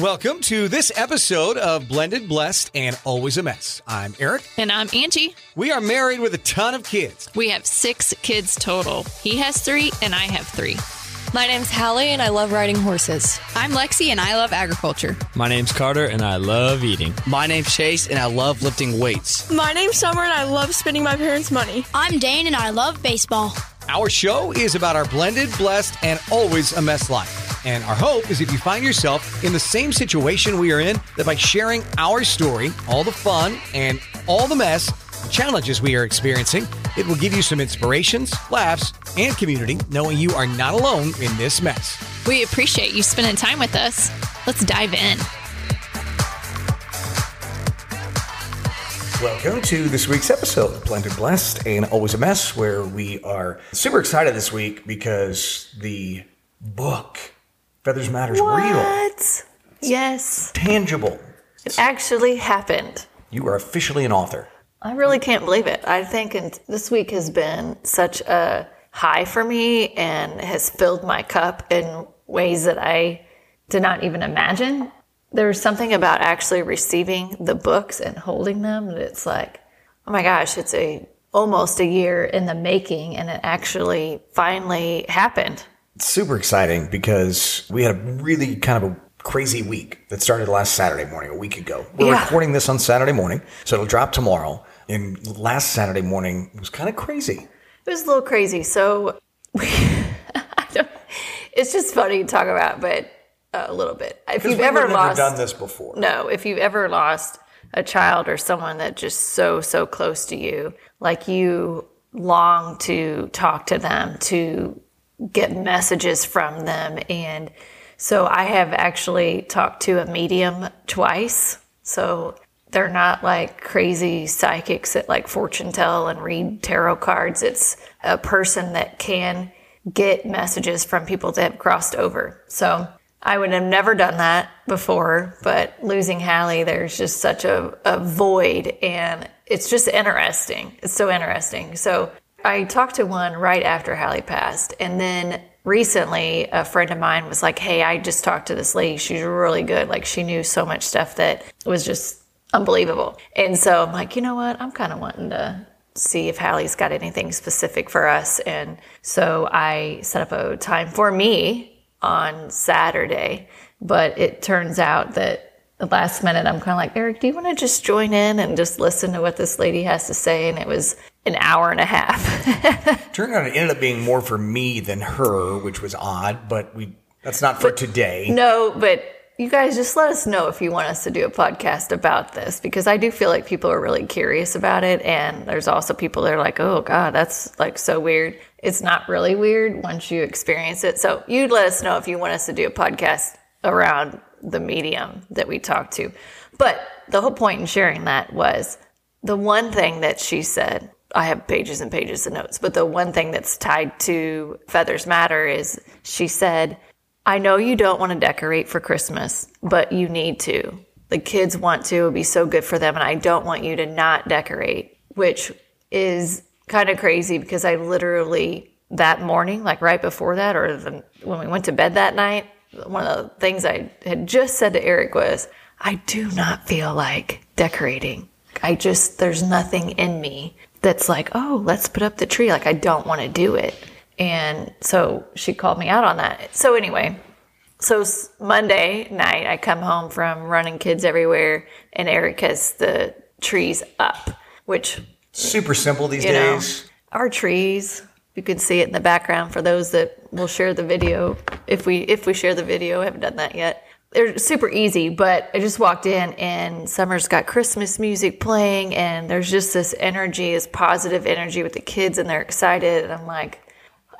Welcome to this episode of Blended, Blessed, and Always a Mess. I'm Aric. And I'm Angie. We are married with a ton of kids. We have six kids total. He has three, and I have three. My name's Hallie, and I love riding horses. I'm Lexi, and I love agriculture. My name's Carter, and I love eating. My name's Chase, and I love lifting weights. My name's Sommer, and I love spending my parents' money. I'm Dane, and I love baseball. Our show is about our blended, blessed, and always a mess life. And our hope is if you find yourself in the same situation we are in, that by sharing our story, all the fun, and all the mess, the challenges we are experiencing, it will give you some inspirations, laughs, and community, knowing you are not alone in this mess. We appreciate you spending time with us. Let's dive in. Welcome to this week's episode of Blended Blessed and Always a Mess, where we are super excited this week because the book Feathers Matter's what? real. Yes. Tangible. It actually happened. You are officially an author. I really can't believe it. I think this week has been such a high for me and has filled my cup in ways that I did not even imagine. There's something about actually receiving the books and holding them that it's like, oh my gosh, it's a almost a year in the making and it actually finally happened. Super exciting because we had a really kind of a crazy week that started last Saturday morning, a week ago. We're yeah. recording this on Saturday morning, so it'll drop tomorrow. And last Saturday morning was kind of crazy. It was a little crazy. So it's just funny to talk about, but uh, a little bit. If you've ever lost, done this before. No, if you've ever lost a child or someone that just so so close to you, like you long to talk to them, to get messages from them, and so I have actually talked to a medium twice. So they're not like crazy psychics that like fortune tell and read tarot cards. It's a person that can get messages from people that have crossed over. So I would have never done that before, but losing Hallie, there's just such a, a void and it's just interesting. It's so interesting. So I talked to one right after Hallie passed. And then recently, a friend of mine was like, Hey, I just talked to this lady. She's really good. Like, she knew so much stuff that was just unbelievable. And so I'm like, you know what? I'm kind of wanting to see if Hallie's got anything specific for us. And so I set up a time for me on Saturday. But it turns out that the last minute, I'm kind of like, Aric, do you want to just join in and just listen to what this lady has to say? And it was an hour and a half. Turned out it ended up being more for me than her, which was odd, but we that's not for but, today. No, but you guys just let us know if you want us to do a podcast about this because I do feel like people are really curious about it. And there's also people that are like, oh, God, that's like so weird. It's not really weird once you experience it. So you let us know if you want us to do a podcast around the medium that we talked to. But the whole point in sharing that was the one thing that she said. I have pages and pages of notes, but the one thing that's tied to Feathers Matter is she said, I know you don't want to decorate for Christmas, but you need to. The kids want to, it would be so good for them, and I don't want you to not decorate, which is kind of crazy because I literally that morning, like right before that, or the, when we went to bed that night, one of the things I had just said to Aric was, I do not feel like decorating. I just, there's nothing in me that's like, oh, let's put up the tree. Like, I don't want to do it. And so she called me out on that. So anyway, so Monday night, I come home from running kids everywhere, and Aric has the trees up, which super simple these days. Know, our trees. You can see it in the background for those that will share the video. If we if we share the video, haven't done that yet. They're super easy, but I just walked in and Sommer's got Christmas music playing, and there's just this energy, this positive energy with the kids, and they're excited. And I'm like,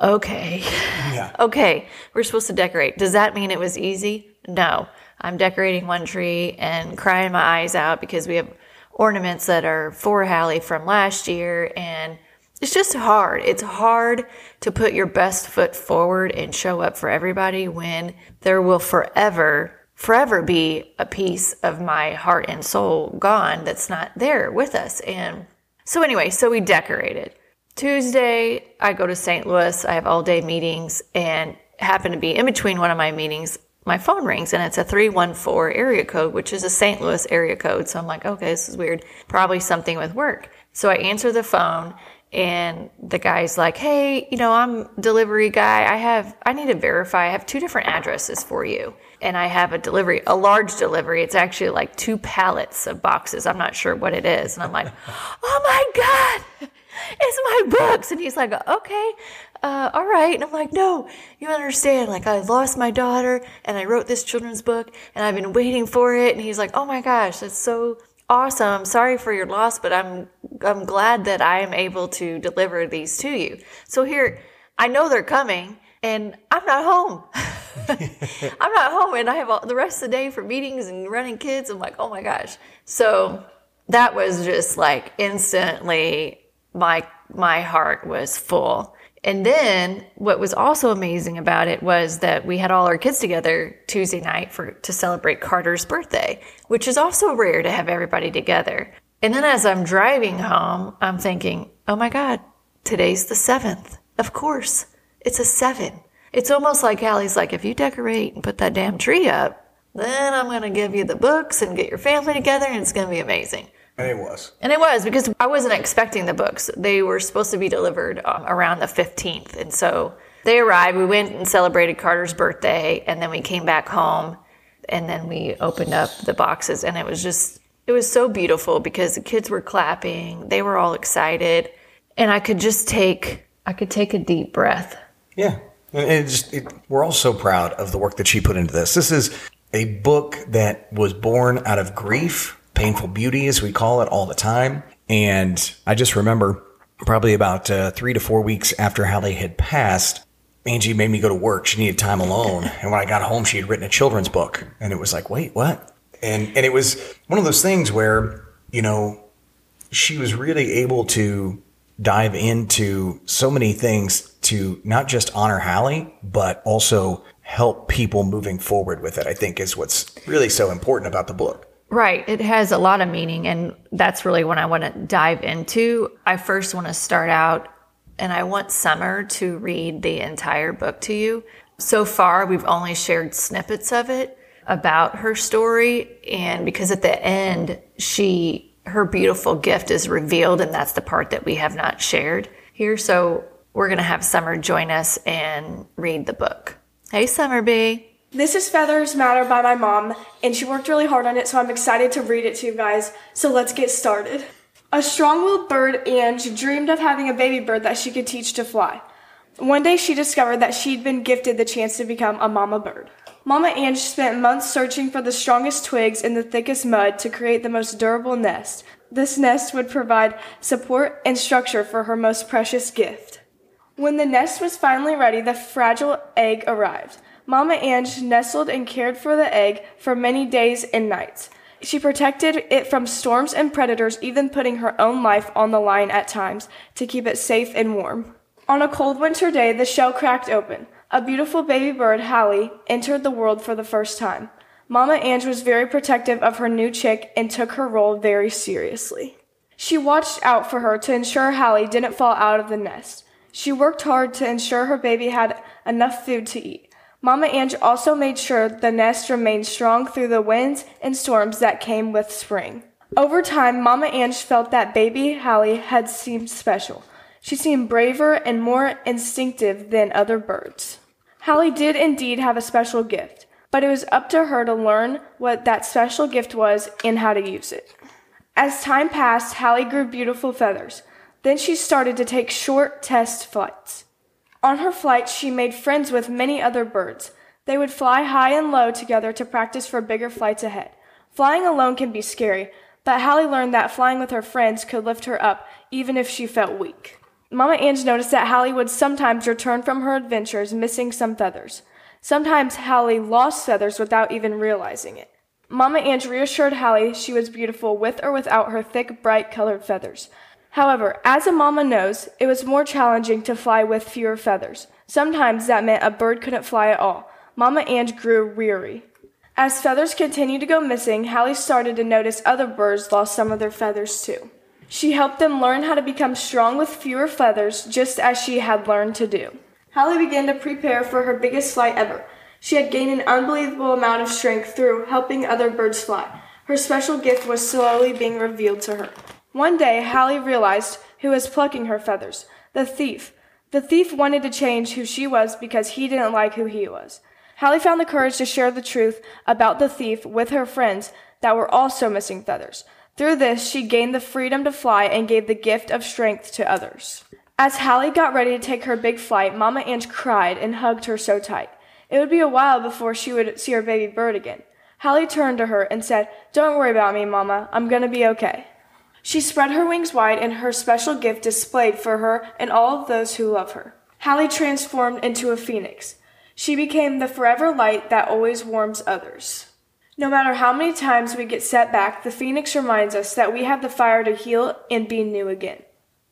okay. Yeah. okay, we're supposed to decorate. Does that mean it was easy? No. I'm decorating one tree and crying my eyes out because we have ornaments that are for Hallie from last year and it's just hard. It's hard to put your best foot forward and show up for everybody when there will forever, forever be a piece of my heart and soul gone that's not there with us. And so, anyway, so we decorated. Tuesday, I go to St. Louis. I have all day meetings and happen to be in between one of my meetings. my phone rings and it's a 314 area code, which is a St. Louis area code. So I'm like, okay, this is weird. Probably something with work. So I answer the phone and the guy's like, "Hey, you know, I'm delivery guy. I have I need to verify. I have two different addresses for you." And I have a delivery, a large delivery. It's actually like two pallets of boxes. I'm not sure what it is. And I'm like, "Oh my god. It's my books." And he's like, "Okay. Uh, all right." And I'm like, "No, you understand. Like I lost my daughter and I wrote this children's book and I've been waiting for it." And he's like, "Oh my gosh, that's so awesome. I'm sorry for your loss, but I'm I'm glad that I am able to deliver these to you. So here, I know they're coming, and I'm not home. I'm not home, and I have all, the rest of the day for meetings and running kids. I'm like, oh my gosh. So that was just like instantly my my heart was full. And then what was also amazing about it was that we had all our kids together Tuesday night for to celebrate Carter's birthday, which is also rare to have everybody together. And then as I'm driving home, I'm thinking, "Oh my god, today's the 7th." Of course. It's a 7. It's almost like Hallie's like, "If you decorate and put that damn tree up, then I'm going to give you the books and get your family together and it's going to be amazing." And it was. And it was because I wasn't expecting the books. They were supposed to be delivered um, around the 15th. And so they arrived. We went and celebrated Carter's birthday. And then we came back home. And then we opened up the boxes. And it was just, it was so beautiful because the kids were clapping. They were all excited. And I could just take, I could take a deep breath. Yeah. And it just, it, we're all so proud of the work that she put into this. This is a book that was born out of grief painful beauty, as we call it all the time. And I just remember probably about uh, three to four weeks after Hallie had passed, Angie made me go to work. She needed time alone. And when I got home, she had written a children's book. And it was like, wait, what? And, and it was one of those things where, you know, she was really able to dive into so many things to not just honor Hallie, but also help people moving forward with it, I think is what's really so important about the book. Right. It has a lot of meaning, and that's really what I want to dive into. I first want to start out, and I want Sommer to read the entire book to you. So far, we've only shared snippets of it about her story, and because at the end, she her beautiful gift is revealed, and that's the part that we have not shared here. So we're going to have Sommer join us and read the book. Hey, Sommer B. This is Feathers Matter by my mom, and she worked really hard on it, so I'm excited to read it to you guys. So let's get started. A strong willed bird, Ange, dreamed of having a baby bird that she could teach to fly. One day she discovered that she'd been gifted the chance to become a mama bird. Mama Ange spent months searching for the strongest twigs in the thickest mud to create the most durable nest. This nest would provide support and structure for her most precious gift. When the nest was finally ready, the fragile egg arrived. Mama Ange nestled and cared for the egg for many days and nights. She protected it from storms and predators, even putting her own life on the line at times to keep it safe and warm. On a cold winter day, the shell cracked open. A beautiful baby bird, Hallie, entered the world for the first time. Mama Ange was very protective of her new chick and took her role very seriously. She watched out for her to ensure Hallie didn't fall out of the nest. She worked hard to ensure her baby had enough food to eat. Mama Ange also made sure the nest remained strong through the winds and storms that came with spring. Over time, Mama Ange felt that baby Hallie had seemed special. She seemed braver and more instinctive than other birds. Hallie did indeed have a special gift, but it was up to her to learn what that special gift was and how to use it. As time passed, Hallie grew beautiful feathers. Then she started to take short test flights. On her flights, she made friends with many other birds. They would fly high and low together to practice for bigger flights ahead. Flying alone can be scary, but Hallie learned that flying with her friends could lift her up even if she felt weak. Mama Ange noticed that Hallie would sometimes return from her adventures missing some feathers. Sometimes Hallie lost feathers without even realizing it. Mama Ange reassured Hallie she was beautiful with or without her thick, bright colored feathers. However, as a mama knows, it was more challenging to fly with fewer feathers. Sometimes that meant a bird couldn't fly at all. Mama Ange grew weary. As feathers continued to go missing, Hallie started to notice other birds lost some of their feathers too. She helped them learn how to become strong with fewer feathers, just as she had learned to do. Hallie began to prepare for her biggest flight ever. She had gained an unbelievable amount of strength through helping other birds fly. Her special gift was slowly being revealed to her. One day, Hallie realized who was plucking her feathers the thief. The thief wanted to change who she was because he didn't like who he was. Hallie found the courage to share the truth about the thief with her friends that were also missing feathers. Through this, she gained the freedom to fly and gave the gift of strength to others. As Hallie got ready to take her big flight, Mama Ant cried and hugged her so tight. It would be a while before she would see her baby bird again. Hallie turned to her and said, Don't worry about me, Mama. I'm gonna be okay. She spread her wings wide and her special gift displayed for her and all of those who love her. Hallie transformed into a phoenix. She became the forever light that always warms others. No matter how many times we get set back, the phoenix reminds us that we have the fire to heal and be new again.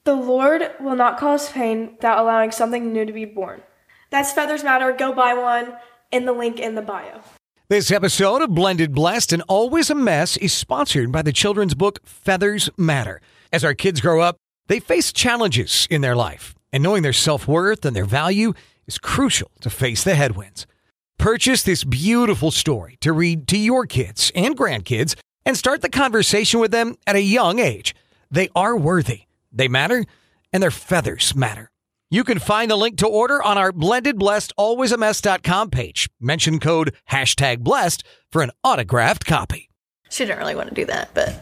The Lord will not cause pain without allowing something new to be born. That's Feathers Matter. Go buy one in the link in the bio. This episode of Blended Blessed and Always a Mess is sponsored by the children's book Feathers Matter. As our kids grow up, they face challenges in their life, and knowing their self worth and their value is crucial to face the headwinds. Purchase this beautiful story to read to your kids and grandkids and start the conversation with them at a young age. They are worthy. They matter, and their feathers matter. You can find the link to order on our blended blessed alwaysamess.com page. Mention code hashtag blessed for an autographed copy. She didn't really want to do that, but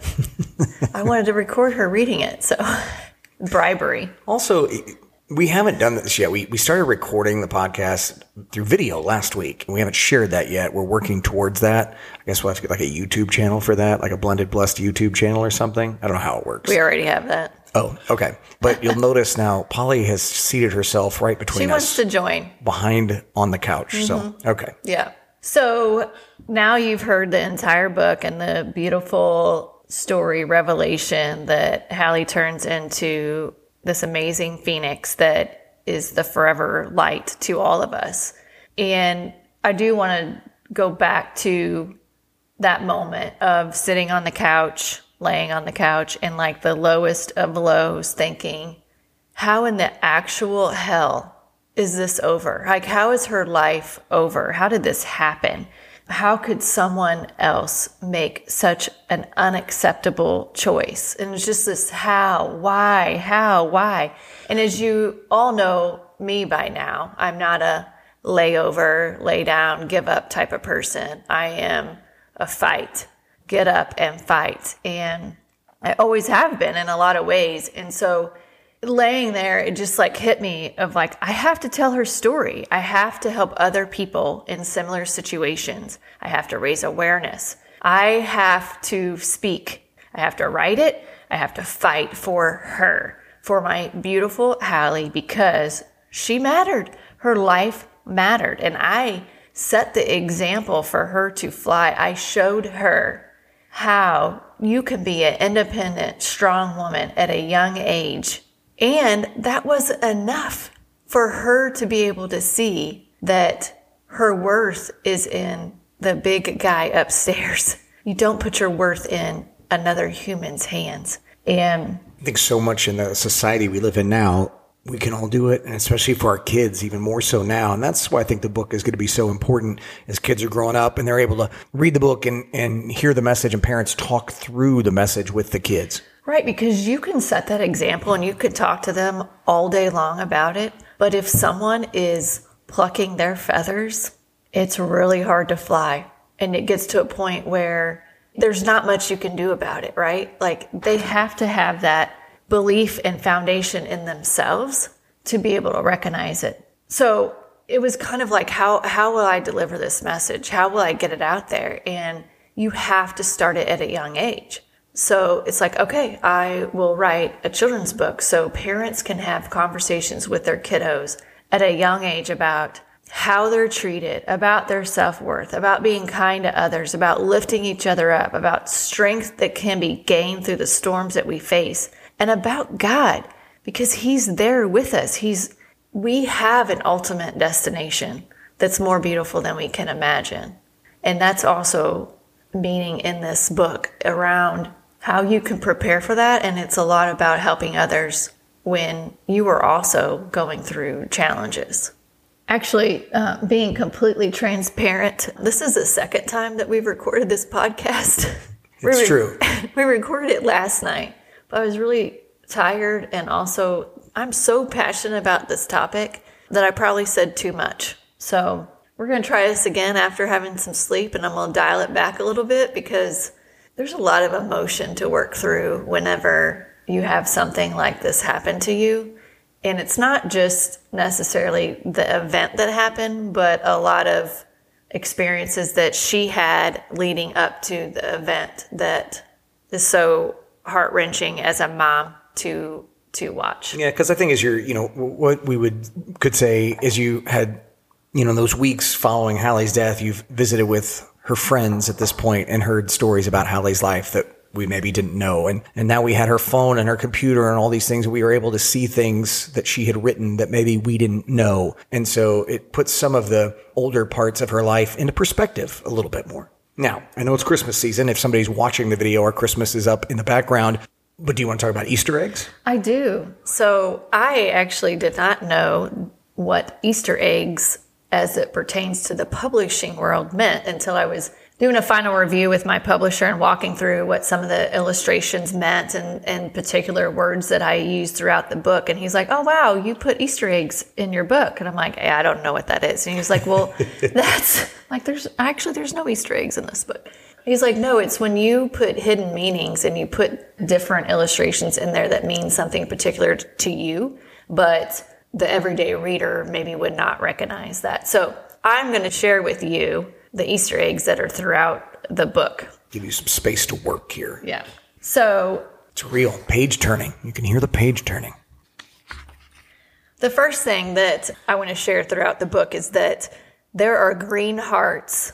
I wanted to record her reading it. So bribery. Also, we haven't done this yet. We, we started recording the podcast through video last week. We haven't shared that yet. We're working towards that. I guess we'll have to get like a YouTube channel for that, like a blended blessed YouTube channel or something. I don't know how it works. We already have that. Oh, okay. But you'll notice now Polly has seated herself right between she us. wants to join. Behind on the couch. So, mm-hmm. okay. Yeah. So now you've heard the entire book and the beautiful story revelation that Hallie turns into this amazing phoenix that is the forever light to all of us. And I do want to go back to that moment of sitting on the couch laying on the couch in like the lowest of lows thinking, how in the actual hell is this over? Like, how is her life over? How did this happen? How could someone else make such an unacceptable choice? And it's just this how, why, how, why. And as you all know me by now, I'm not a layover, lay down, give up type of person. I am a fight get up and fight. And I always have been in a lot of ways. And so laying there, it just like hit me of like, I have to tell her story. I have to help other people in similar situations. I have to raise awareness. I have to speak. I have to write it. I have to fight for her, for my beautiful Hallie, because she mattered. Her life mattered. And I set the example for her to fly. I showed her how you can be an independent, strong woman at a young age. And that was enough for her to be able to see that her worth is in the big guy upstairs. You don't put your worth in another human's hands. And I think so much in the society we live in now, we can all do it, and especially for our kids, even more so now. And that's why I think the book is going to be so important as kids are growing up and they're able to read the book and, and hear the message, and parents talk through the message with the kids. Right, because you can set that example and you could talk to them all day long about it. But if someone is plucking their feathers, it's really hard to fly. And it gets to a point where there's not much you can do about it, right? Like they have to have that belief and foundation in themselves to be able to recognize it. So it was kind of like, how, how will I deliver this message? How will I get it out there? And you have to start it at a young age. So it's like, okay, I will write a children's book so parents can have conversations with their kiddos at a young age about how they're treated, about their self worth, about being kind to others, about lifting each other up, about strength that can be gained through the storms that we face and about God because He's there with us. He's, we have an ultimate destination that's more beautiful than we can imagine. And that's also meaning in this book around how you can prepare for that. And it's a lot about helping others when you are also going through challenges. Actually, uh, being completely transparent, this is the second time that we've recorded this podcast. It's we true. we recorded it last night, I was really tired, and also I'm so passionate about this topic that I probably said too much. So we're going to try this again after having some sleep, and I'm going to dial it back a little bit because there's a lot of emotion to work through whenever you have something like this happen to you. And it's not just necessarily the event that happened, but a lot of experiences that she had leading up to the event that is so heart wrenching as a mom to to watch. Yeah, because I think as you're, you know, what we would could say is you had, you know, those weeks following Hallie's death, you've visited with her friends at this point and heard stories about Hallie's life that we maybe didn't know. And, and now we had her phone and her computer and all these things. We were able to see things that she had written that maybe we didn't know. And so it puts some of the older parts of her life into perspective a little bit more. Now, I know it's Christmas season. If somebody's watching the video or Christmas is up in the background, but do you want to talk about Easter eggs? I do. So I actually did not know what Easter eggs as it pertains to the publishing world meant until I was doing a final review with my publisher and walking through what some of the illustrations meant and, and particular words that I used throughout the book. And he's like, Oh, wow, you put Easter eggs in your book. And I'm like, hey, I don't know what that is. And he's like, Well, that's like, there's actually, there's no Easter eggs in this book. He's like, no, it's when you put hidden meanings and you put different illustrations in there that mean something particular to you, but the everyday reader maybe would not recognize that. So I'm going to share with you the Easter eggs that are throughout the book. Give you some space to work here. Yeah. So It's real. Page turning. You can hear the page turning. the first thing that I want to share throughout the book is that there are green hearts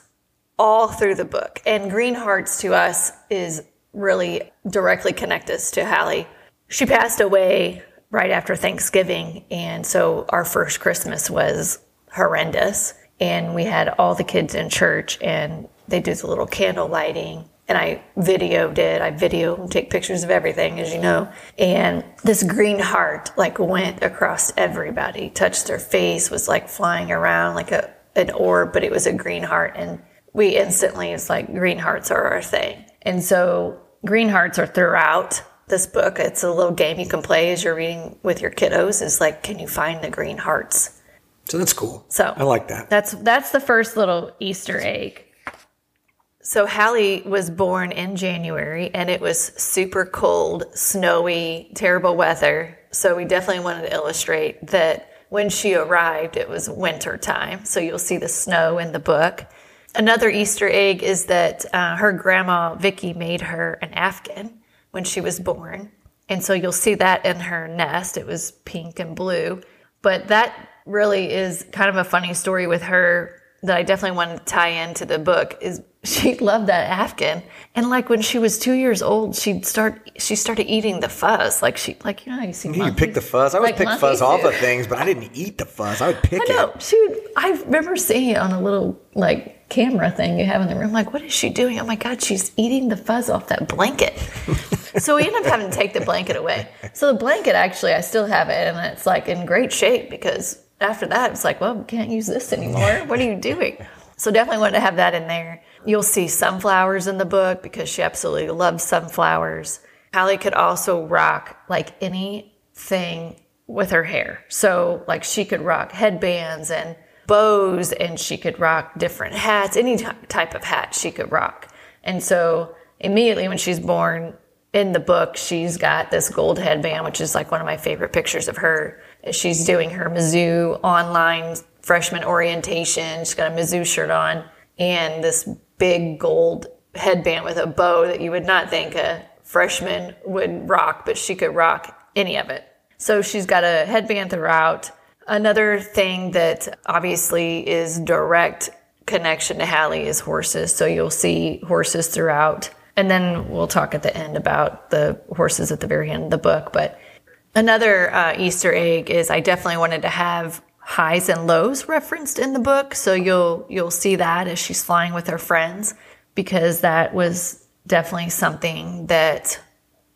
all through the book. And green hearts to us is really directly connect us to Hallie. She passed away right after Thanksgiving. And so our first Christmas was horrendous. And we had all the kids in church and they did the little candle lighting. And I videoed it. I video and take pictures of everything, as you know. And this green heart like went across everybody, touched their face, was like flying around like a an orb, but it was a green heart. And we instantly, it's like green hearts are our thing. And so green hearts are throughout this book. It's a little game you can play as you're reading with your kiddos is like, can you find the green hearts? So that's cool. So I like that. That's that's the first little Easter egg. So Hallie was born in January and it was super cold, snowy, terrible weather. So we definitely wanted to illustrate that when she arrived, it was winter time. So you'll see the snow in the book. Another Easter egg is that uh, her grandma Vicky made her an Afghan when she was born. And so you'll see that in her nest. It was pink and blue. But that really is kind of a funny story with her that I definitely want to tie into the book is she loved that Afghan. And like when she was two years old, she'd start she started eating the fuzz. Like she like you know you see You monkeys. pick the fuzz. I would Like pick fuzz off of things, but I didn't eat the fuzz. I would pick I know. it. She would, I remember seeing it on a little like camera thing you have in the room. Like, what is she doing? Oh my God, she's eating the fuzz off that blanket. so we end up having to take the blanket away. So the blanket actually, I still have it, and it's like in great shape because after that, it's like, well, we can't use this anymore. What are you doing? So definitely wanted to have that in there. You'll see sunflowers in the book because she absolutely loves sunflowers. Hallie could also rock like anything with her hair. So like she could rock headbands and bows and she could rock different hats, any ty- type of hat she could rock. And so immediately when she's born in the book, she's got this gold headband, which is like one of my favorite pictures of her. She's doing her Mizzou online freshman orientation. She's got a Mizzou shirt on and this big gold headband with a bow that you would not think a freshman would rock, but she could rock any of it. So she's got a headband throughout. Another thing that obviously is direct connection to Hallie is horses. So you'll see horses throughout. And then we'll talk at the end about the horses at the very end of the book. But another uh, Easter egg is I definitely wanted to have highs and lows referenced in the book. So you'll you'll see that as she's flying with her friends because that was definitely something that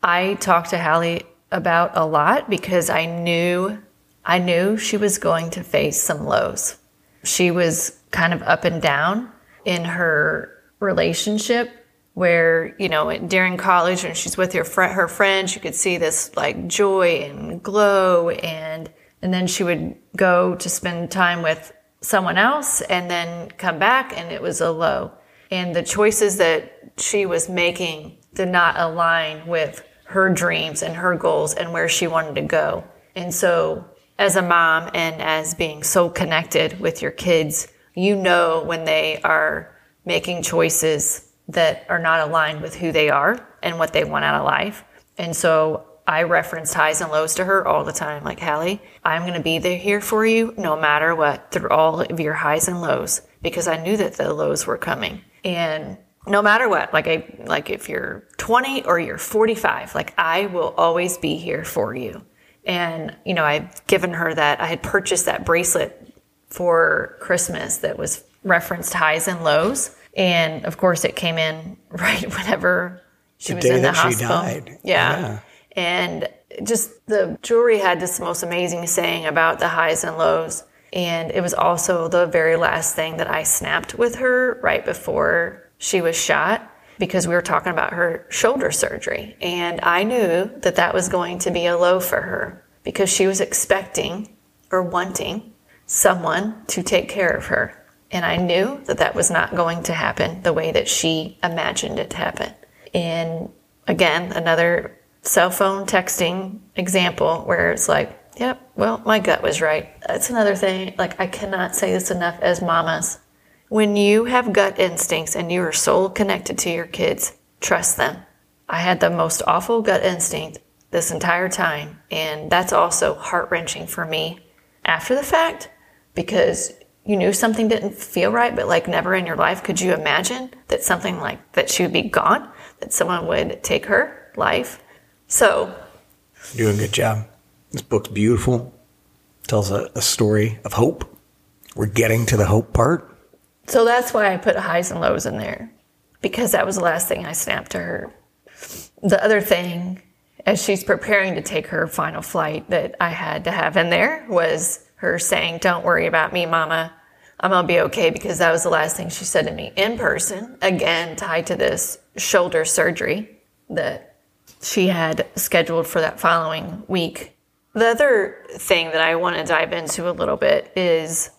I talked to Hallie about a lot because I knew I knew she was going to face some lows. she was kind of up and down in her relationship where you know during college when she's with her friend her friends you could see this like joy and glow and and then she would go to spend time with someone else and then come back and it was a low. And the choices that she was making did not align with her dreams and her goals and where she wanted to go. And so as a mom and as being so connected with your kids you know when they are making choices that are not aligned with who they are and what they want out of life. And so I referenced highs and lows to her all the time. Like, Hallie, I'm going to be there here for you no matter what through all of your highs and lows because I knew that the lows were coming. And no matter what, like I, like if you're 20 or you're 45, like I will always be here for you. And, you know, I've given her that, I had purchased that bracelet for Christmas that was referenced highs and lows. And of course, it came in right whenever she The was in the that she hospital. died. Yeah. Yeah. And just the jewelry had this most amazing saying about the highs and lows. And it was also the very last thing that I snapped with her right before she was shot because we were talking about her shoulder surgery. And I knew that that was going to be a low for her because she was expecting or wanting someone to take care of her. And I knew that that was not going to happen the way that she imagined it to happen. And again, another cell phone texting example where it's like, yep, well, my gut was right. That's another thing. Like, I cannot say this enough as mamas. When you have gut instincts and you are so connected to your kids, trust them. I had the most awful gut instinct this entire time. And that's also heart wrenching for me after the fact because you knew something didn't feel right, but like never in your life could you imagine that something like that she would be gone, that someone would take her life. So, You're doing a good job. This book's beautiful. Tells a, a story of hope. We're getting to the hope part. so that's why I put highs and lows in there because that was the last thing I snapped to her. The other thing, as she's preparing to take her final flight, that I had to have in there was her saying, Don't worry about me, mama. I'm going to be okay because that was the last thing she said to me in person, again, tied to this shoulder surgery that she had scheduled for that following week. The other thing that I want to dive into a little bit is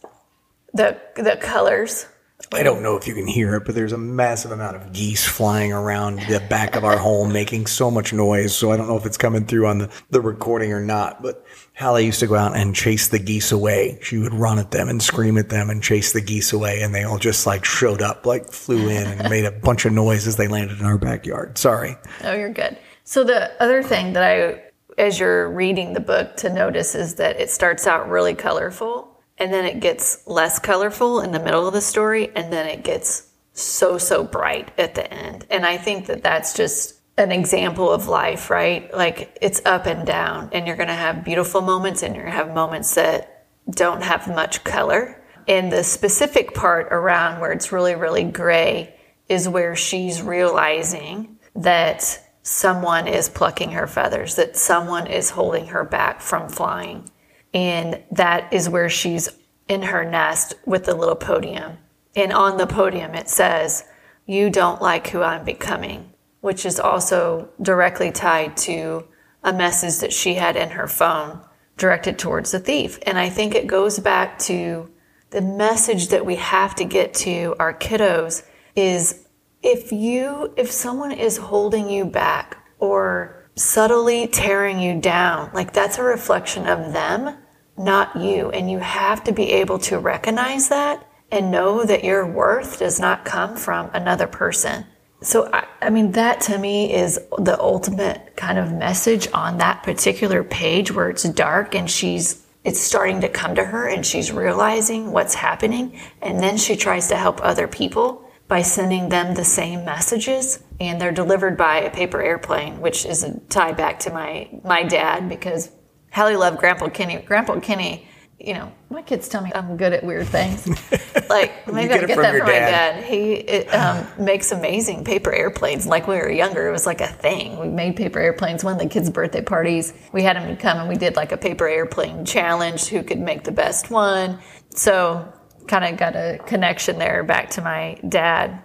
the the colors. I don't know if you can hear it, but there's a massive amount of geese flying around the back of our home making so much noise. So I don't know if it's coming through on the, the recording or not. But Hallie used to go out and chase the geese away. She would run at them and scream at them and chase the geese away. And they all just like showed up, like flew in and made a bunch of noise as they landed in our backyard. Sorry. Oh, you're good. So the other thing that I, as you're reading the book, to notice is that it starts out really colorful, and then it gets less colorful in the middle of the story, and then it gets so so bright at the end. And I think that that's just an example of life, right? Like it's up and down, and you're gonna have beautiful moments, and you're gonna have moments that don't have much color. And the specific part around where it's really, really gray is where she's realizing that someone is plucking her feathers, that someone is holding her back from flying. And that is where she's in her nest with the little podium. And on the podium, it says, You don't like who I'm becoming, which is also directly tied to a message that she had in her phone directed towards the thief. And I think it goes back to the message that we have to get to our kiddos is if you if someone is holding you back or subtly tearing you down like that's a reflection of them not you. And you have to be able to recognize that and know that your worth does not come from another person. So I, I mean that to me is the ultimate kind of message on that particular page where it's dark and she's it's starting to come to her and she's realizing what's happening. And then she tries to help other people by sending them the same messages. And they're delivered by a paper airplane which is a tie back to my my dad because Hallie loved Grandpa Kenny. Grandpa Kenny, you know, my kids tell me I'm good at weird things. like maybe get I get from that from my dad. dad. He it, um, makes amazing paper airplanes. Like when we were younger, it was like a thing. We made paper airplanes. One of the kids' birthday parties, we had him come and we did like a paper airplane challenge. Who could make the best one? So kind of got a connection there back to my dad.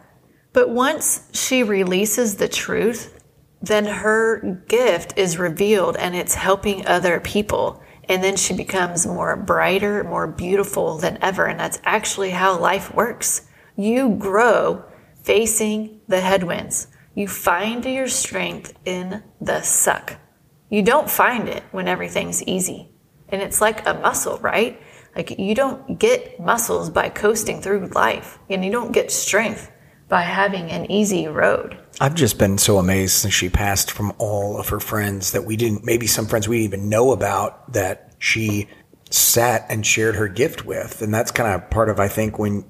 But once she releases the truth, then her gift is revealed and it's helping other people. And then she becomes more brighter, more beautiful than ever. And that's actually how life works. You grow facing the headwinds. You find your strength in the suck. You don't find it when everything's easy. And it's like a muscle, right? Like you don't get muscles by coasting through life, and you don't get strength by having an easy road. I've just been so amazed since she passed from all of her friends that we didn't, maybe some friends we didn't even know about that she sat and shared her gift with. And that's kind of part of, I think, when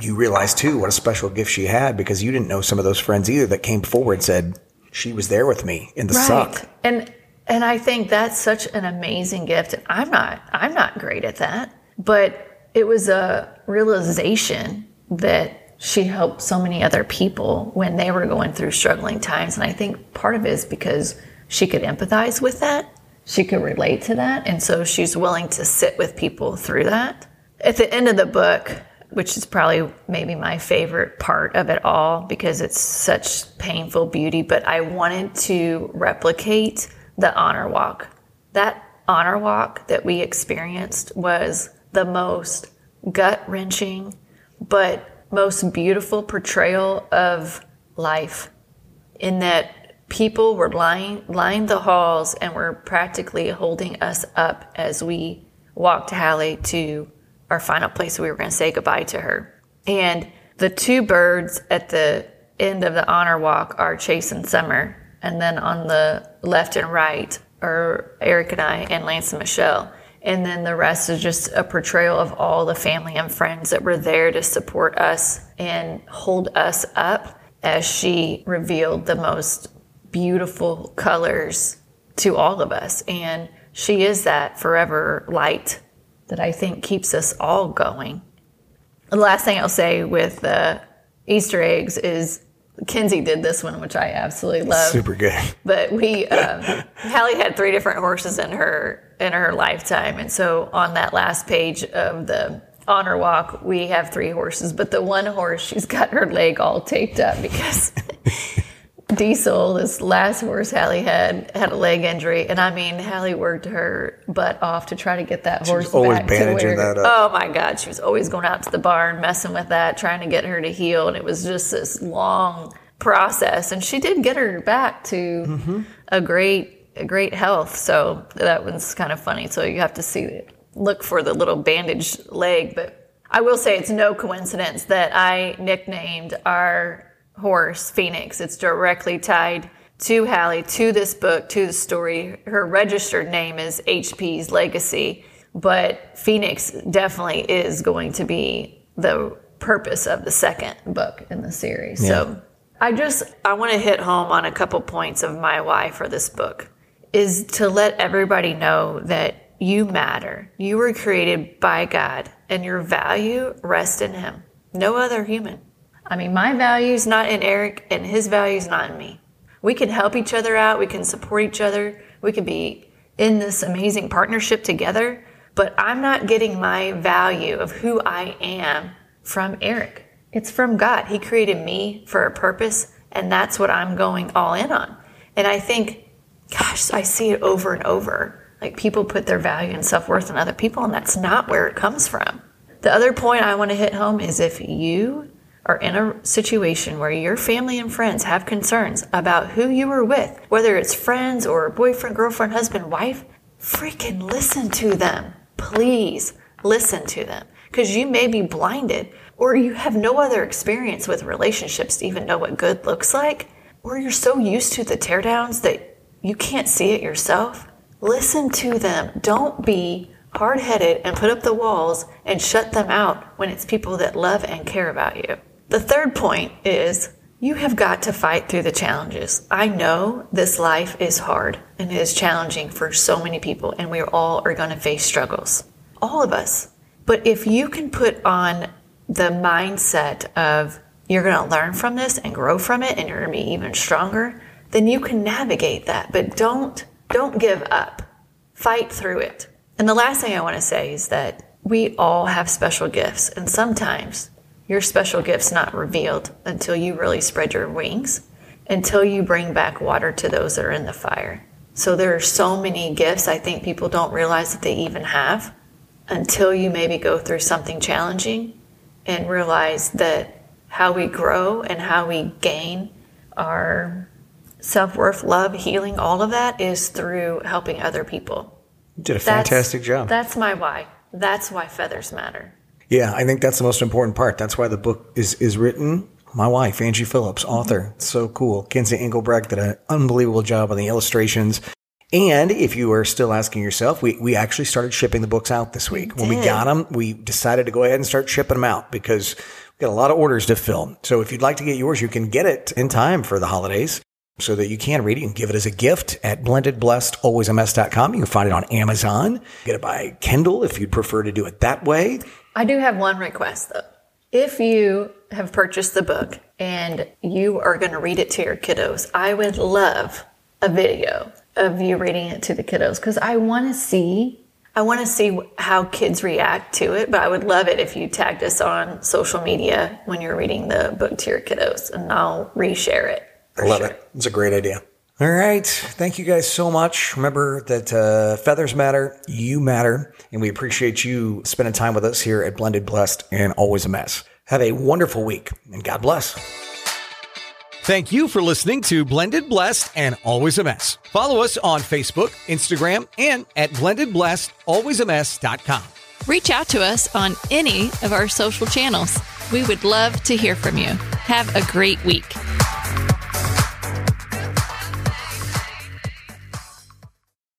you realize too what a special gift she had because you didn't know some of those friends either that came forward and said, she was there with me in the right. suck. And and I think that's such an amazing gift. And I'm not I'm not great at that, but it was a realization that she helped so many other people when they were going through struggling times. And I think part of it is because she could empathize with that. She could relate to that. And so she's willing to sit with people through that. At the end of the book, which is probably maybe my favorite part of it all because it's such painful beauty, but I wanted to replicate the honor walk. That honor walk that we experienced was the most gut wrenching, but most beautiful portrayal of life in that people were lying, lined the halls and were practically holding us up as we walked Hallie to our final place we were going to say goodbye to her. And the two birds at the end of the honor walk are Chase and Sommer. And then on the left and right are Aric and I and Lance and Michelle. And then the rest is just a portrayal of all the family and friends that were there to support us and hold us up as she revealed the most beautiful colors to all of us. And she is that forever light that I think keeps us all going. The last thing I'll say with the Easter eggs is Kinsey did this one, which I absolutely love. Super good. But we, um, Hallie had three different horses in her in her lifetime, and so on that last page of the honor walk, we have three horses. But the one horse, she's got her leg all taped up because Diesel, this last horse Hallie had, had a leg injury, and I mean, Hallie worked her butt off to try to get that horse always back to bandaging where. that up. Oh my God, she was always going out to the barn, messing with that, trying to get her to heal, and it was just this long process. And she did get her back to Mm-hmm. a great, a great health. So that one's kind of funny. So you have to see it, look for the little bandaged leg, but. I will say it's no coincidence that I nicknamed our horse Phoenix. It's directly tied to Hallie, to this book, to the story. Her registered name is HP's Legacy, but Phoenix definitely is going to be the purpose of the second book in the series. So I just I want to hit home on a couple points of my why for this book is to let everybody know that you matter. You were created by God and your value rests in him. No other human. I mean, my value's not in Aric and his value's not in me. We can help each other out, we can support each other, we can be in this amazing partnership together, but I'm not getting my value of who I am from Aric. It's from God. He created me for a purpose, and that's what I'm going all in on. And I think, gosh, I see it over and over. Like people put their value and self worth in other people, and that's not where it comes from. The other point I want to hit home is if you are in a situation where your family and friends have concerns about who you are with, whether it's friends or boyfriend, girlfriend, husband, wife, freaking listen to them. Please listen to them because you may be blinded or you have no other experience with relationships to even know what good looks like, or you're so used to the teardowns that you can't see it yourself. Listen to them. Don't be hard headed and put up the walls and shut them out when it's people that love and care about you. The third point is you have got to fight through the challenges. I know this life is hard and it is challenging for so many people, and we all are going to face struggles. All of us. But if you can put on the mindset of you're going to learn from this and grow from it and you're going to be even stronger, then you can navigate that. But don't don't give up. Fight through it. And the last thing I want to say is that we all have special gifts, and sometimes your special gift's not revealed until you really spread your wings, until you bring back water to those that are in the fire. So there are so many gifts I think people don't realize that they even have until you maybe go through something challenging and realize that how we grow and how we gain our self worth, love, healing, all of that is through helping other people. You did a fantastic that's, job. That's my why. That's why feathers matter. Yeah, I think that's the most important part. That's why the book is is written. My wife, Angie Phillips, author. So cool. Kinsey Engelbrecht did an unbelievable job on the illustrations. And if you are still asking yourself, we, we actually started shipping the books out this week. when we got them, we decided to go ahead and start shipping them out because we've got a lot of orders to fill. So if you'd like to get yours, you can get it in time for the holidays so that you can read it. and give it as a gift at blendedblessedalwaysamess.com. You can find it on Amazon. Get it by Kindle if you'd prefer to do it that way. I do have one request though. If you have purchased the book and you are going to read it to your kiddos, I would love a video of you reading it to the kiddos because I want to see I want to see how kids react to it, but I would love it if you tagged us on social media when you're reading the book to your kiddos and I'll reshare it. I love sure. it. It's a great idea. All right. Thank you guys so much. Remember that uh, feathers matter, you matter, and we appreciate you spending time with us here at Blended Blessed and Always a Mess. Have a wonderful week and God bless. Thank you for listening to Blended Blessed and Always a Mess. Follow us on Facebook, Instagram, and at blendedblessedalwaysamess.com. Reach out to us on any of our social channels. We would love to hear from you. Have a great week.